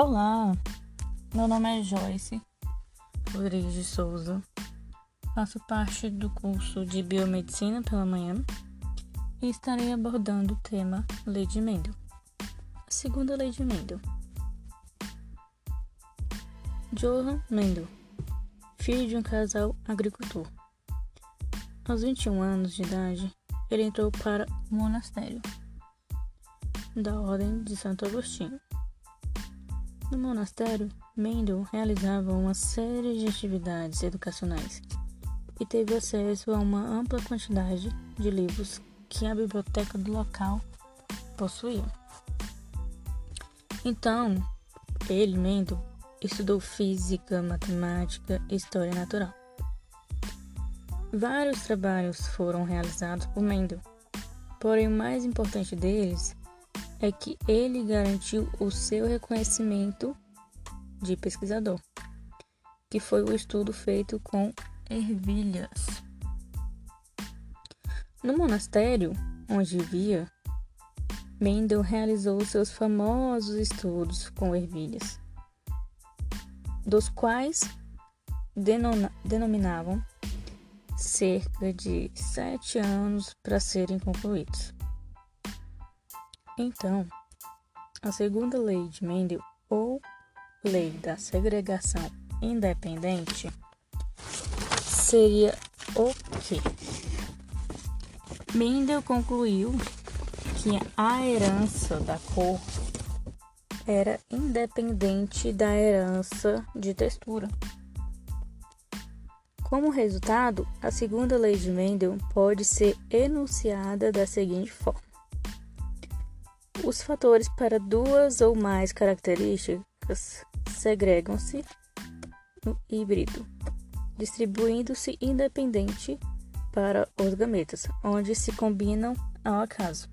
Olá, meu nome é Joyce Rodrigues de Souza. Faço parte do curso de Biomedicina pela manhã e estarei abordando o tema Lei de Mendel. A segunda Lei de Mendel. Johann Mendel, filho de um casal agricultor. Aos 21 anos de idade, ele entrou para o monastério da Ordem de Santo Agostinho no monastério, Mendel realizava uma série de atividades educacionais e teve acesso a uma ampla quantidade de livros que a biblioteca do local possuía. Então, ele, Mendel, estudou física, matemática e história natural. Vários trabalhos foram realizados por Mendel, porém o mais importante deles é que ele garantiu o seu reconhecimento de pesquisador, que foi o estudo feito com ervilhas. No monastério onde vivia, Mendel realizou seus famosos estudos com ervilhas, dos quais denominavam cerca de sete anos para serem concluídos. Então, a segunda lei de Mendel, ou lei da segregação independente, seria o que? Mendel concluiu que a herança da cor era independente da herança de textura. Como resultado, a segunda lei de Mendel pode ser enunciada da seguinte forma: os fatores para duas ou mais características segregam-se no híbrido, distribuindo-se independente para os gametas, onde se combinam ao acaso.